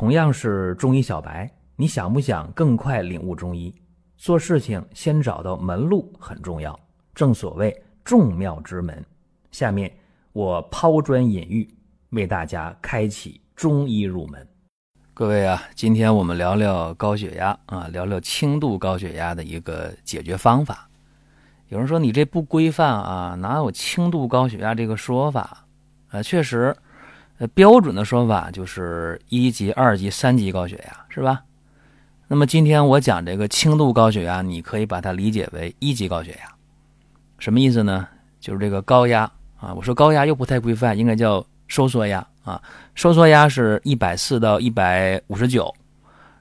同样是中医小白，你想不想更快领悟中医？做事情先找到门路很重要，正所谓众妙之门。下面我抛砖引玉，为大家开启中医入门。各位啊，今天我们聊聊高血压啊，聊聊轻度高血压的一个解决方法。有人说你这不规范啊，哪有轻度高血压这个说法？啊，确实。呃，标准的说法就是一级、二级、三级高血压，是吧？那么今天我讲这个轻度高血压，你可以把它理解为一级高血压，什么意思呢？就是这个高压啊，我说高压又不太规范，应该叫收缩压啊。收缩压是一百四到一百五十九，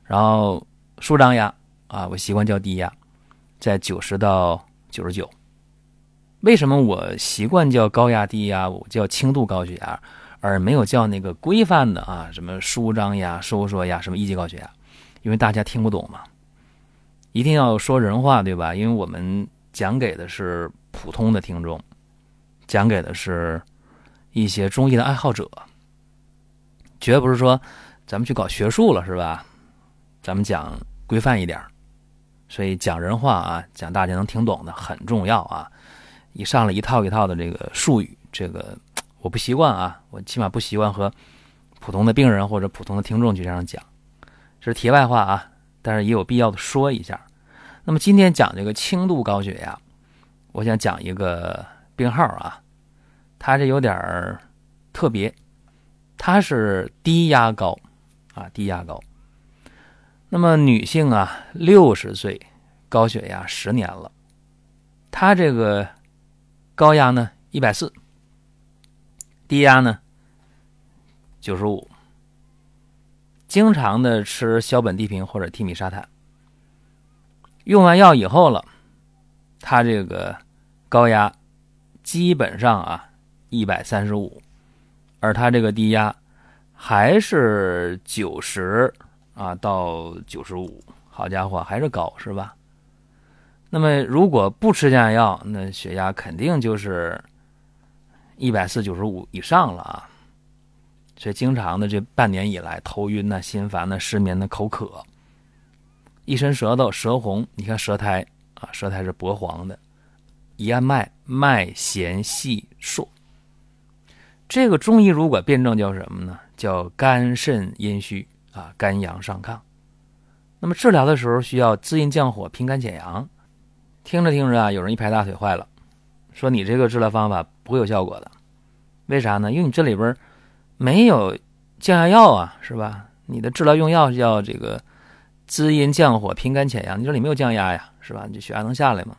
然后舒张压啊，我习惯叫低压，在九十到九十九。为什么我习惯叫高压低压，我叫轻度高血压？而没有叫那个规范的啊，什么舒张呀、收缩呀，什么一级高血压，因为大家听不懂嘛。一定要说人话，对吧？因为我们讲给的是普通的听众，讲给的是一些中医的爱好者，绝不是说咱们去搞学术了，是吧？咱们讲规范一点，所以讲人话啊，讲大家能听懂的很重要啊。一上来一套一套的这个术语，这个。我不习惯啊，我起码不习惯和普通的病人或者普通的听众去这样讲，这是题外话啊，但是也有必要的说一下。那么今天讲这个轻度高血压，我想讲一个病号啊，它这有点儿特别，它是低压高啊，低压高。那么女性啊，六十岁，高血压十年了，她这个高压呢一百四。低压呢，九十五。经常的吃硝苯地平或者替米沙坦，用完药以后了，他这个高压基本上啊一百三十五，而他这个低压还是九十啊到九十五，好家伙，还是高是吧？那么如果不吃降压药，那血压肯定就是。一百四九十五以上了啊，所以经常的这半年以来头晕呐、心烦呐、失眠呐、口渴，一伸舌头舌红，你看舌苔啊，舌苔是薄黄的，一按脉脉弦细数。这个中医如果辩证叫什么呢？叫肝肾阴虚啊，肝阳上亢。那么治疗的时候需要滋阴降火、平肝减阳。听着听着啊，有人一拍大腿坏了。说你这个治疗方法不会有效果的，为啥呢？因为你这里边没有降压药啊，是吧？你的治疗用药叫这个滋阴降火、平肝潜阳，你这里没有降压呀，是吧？你这血压能下来吗？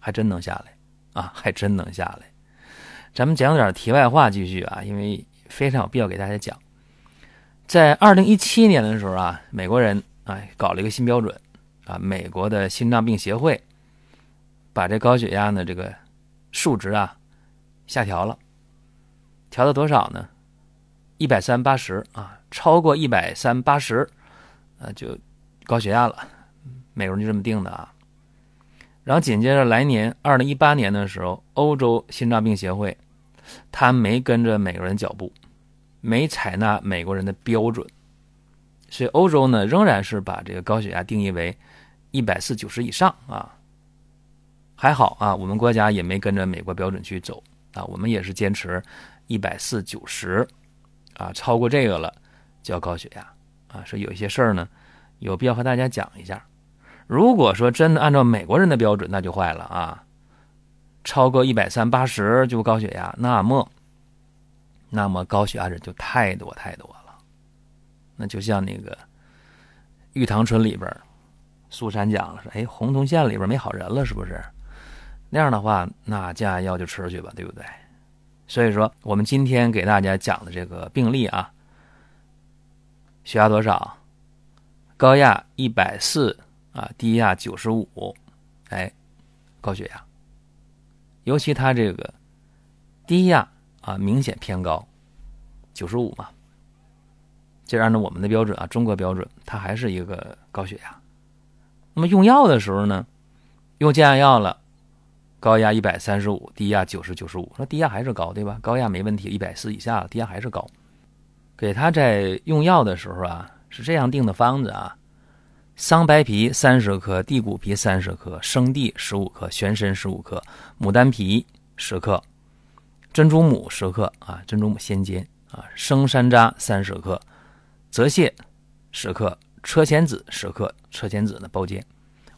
还真能下来啊，还真能下来。咱们讲点题外话，继续啊，因为非常有必要给大家讲。在二零一七年的时候啊，美国人哎搞了一个新标准啊，美国的心脏病协会把这高血压呢这个。数值啊，下调了，调到多少呢？一百三八十啊，超过一百三八十，呃，就高血压了。美国人就这么定的啊。然后紧接着来年二零一八年的时候，欧洲心脏病协会，他没跟着美国人脚步，没采纳美国人的标准，所以欧洲呢仍然是把这个高血压定义为一百四九十以上啊。还好啊，我们国家也没跟着美国标准去走啊，我们也是坚持一百四九十啊，超过这个了叫高血压啊。说有一些事儿呢，有必要和大家讲一下。如果说真的按照美国人的标准，那就坏了啊，超过一百三八十就高血压，那么那么高血压人就太多太多了。那就像那个《玉堂春》里边，苏珊讲了说：“哎，洪洞县里边没好人了，是不是？”那样的话，那降压药就吃去吧，对不对？所以说，我们今天给大家讲的这个病例啊，血压多少？高压一百四啊，低压九十五，哎，高血压。尤其他这个低压啊，明显偏高，九十五嘛。这按照我们的标准啊，中国标准，它还是一个高血压。那么用药的时候呢，用降压药了。高压一百三十五，低压九十九十五，说低压还是高，对吧？高压没问题，一百四以下，低压还是高。给他在用药的时候啊，是这样定的方子啊：桑白皮三十克，地骨皮三十克，生地十五克，玄参十五克，牡丹皮十克，珍珠母十克啊，珍珠母先煎啊，生山楂三十克，泽泻十克，车前子十克，车前子呢包煎，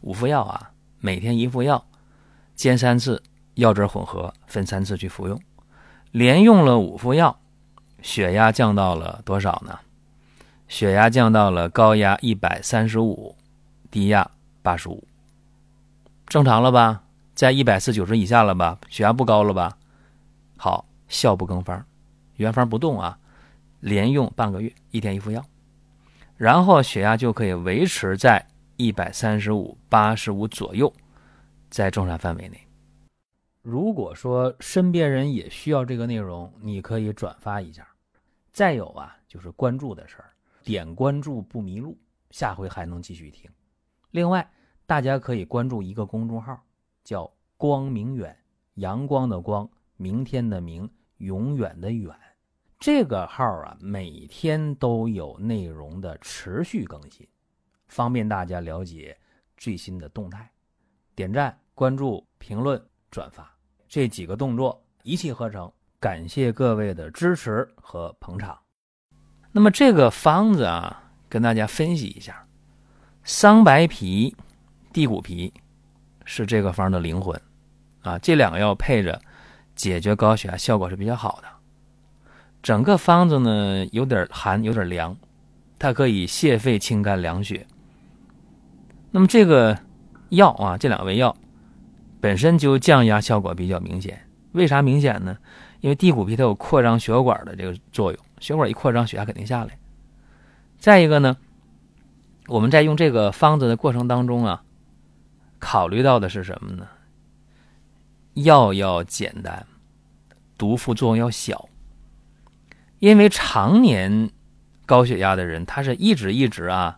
五副药啊，每天一副药，煎三次，药汁混合，分三次去服用。连用了五副药，血压降到了多少呢？血压降到了高压一百三十五，低压八十五，正常了吧？在一百四九十以下了吧？血压不高了吧？好，效不更方，原方不动啊！连用半个月，一天一副药，然后血压就可以维持在一百三十五、八十五左右，在正常范围内。如果说身边人也需要这个内容，你可以转发一下。再有啊，就是关注的事儿，点关注不迷路，下回还能继续听。另外，大家可以关注一个公众号，叫“光明远”，阳光的光，明天的明，永远的远。这个号啊，每天都有内容的持续更新，方便大家了解最新的动态。点赞、关注、评论、转发。这几个动作一气呵成，感谢各位的支持和捧场。那么这个方子啊，跟大家分析一下：桑白皮、地骨皮是这个方的灵魂啊。这两个药配着解决高血压，效果是比较好的。整个方子呢有点寒，有点凉，它可以泻肺清肝凉血。那么这个药啊，这两味药。本身就降压效果比较明显，为啥明显呢？因为地骨皮它有扩张血管的这个作用，血管一扩张，血压肯定下来。再一个呢，我们在用这个方子的过程当中啊，考虑到的是什么呢？药要简单，毒副作用要小。因为常年高血压的人，他是一直一直啊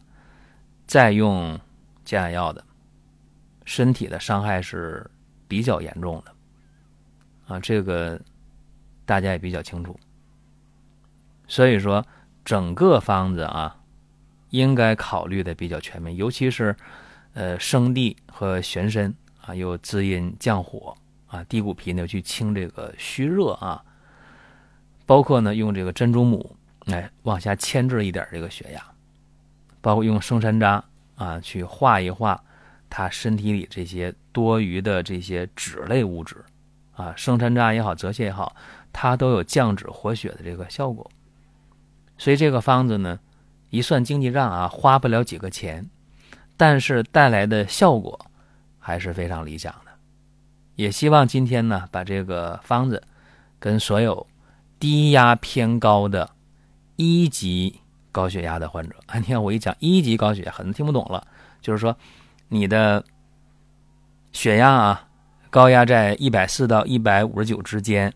在用降压药的，身体的伤害是。比较严重的，啊，这个大家也比较清楚。所以说，整个方子啊，应该考虑的比较全面，尤其是呃生地和玄参啊，又滋阴降火啊，地骨皮呢去清这个虚热啊，包括呢用这个珍珠母哎往下牵制一点这个血压，包括用生山楂啊去化一化。他身体里这些多余的这些脂类物质，啊，生山楂也好，泽泻也好，它都有降脂活血的这个效果。所以这个方子呢，一算经济账啊，花不了几个钱，但是带来的效果还是非常理想的。也希望今天呢，把这个方子跟所有低压偏高的一级高血压的患者，啊 你看我一讲一级高血压，很多听不懂了，就是说。你的血压啊，高压在一百四到一百五十九之间，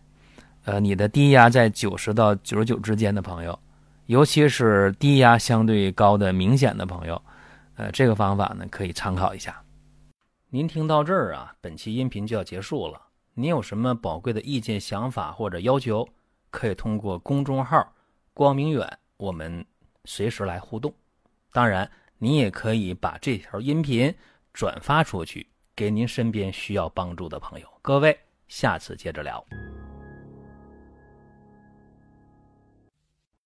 呃，你的低压在九十到九十九之间的朋友，尤其是低压相对高的明显的朋友，呃，这个方法呢可以参考一下。您听到这儿啊，本期音频就要结束了。您有什么宝贵的意见、想法或者要求，可以通过公众号“光明远”我们随时来互动。当然。你也可以把这条音频转发出去，给您身边需要帮助的朋友。各位，下次接着聊。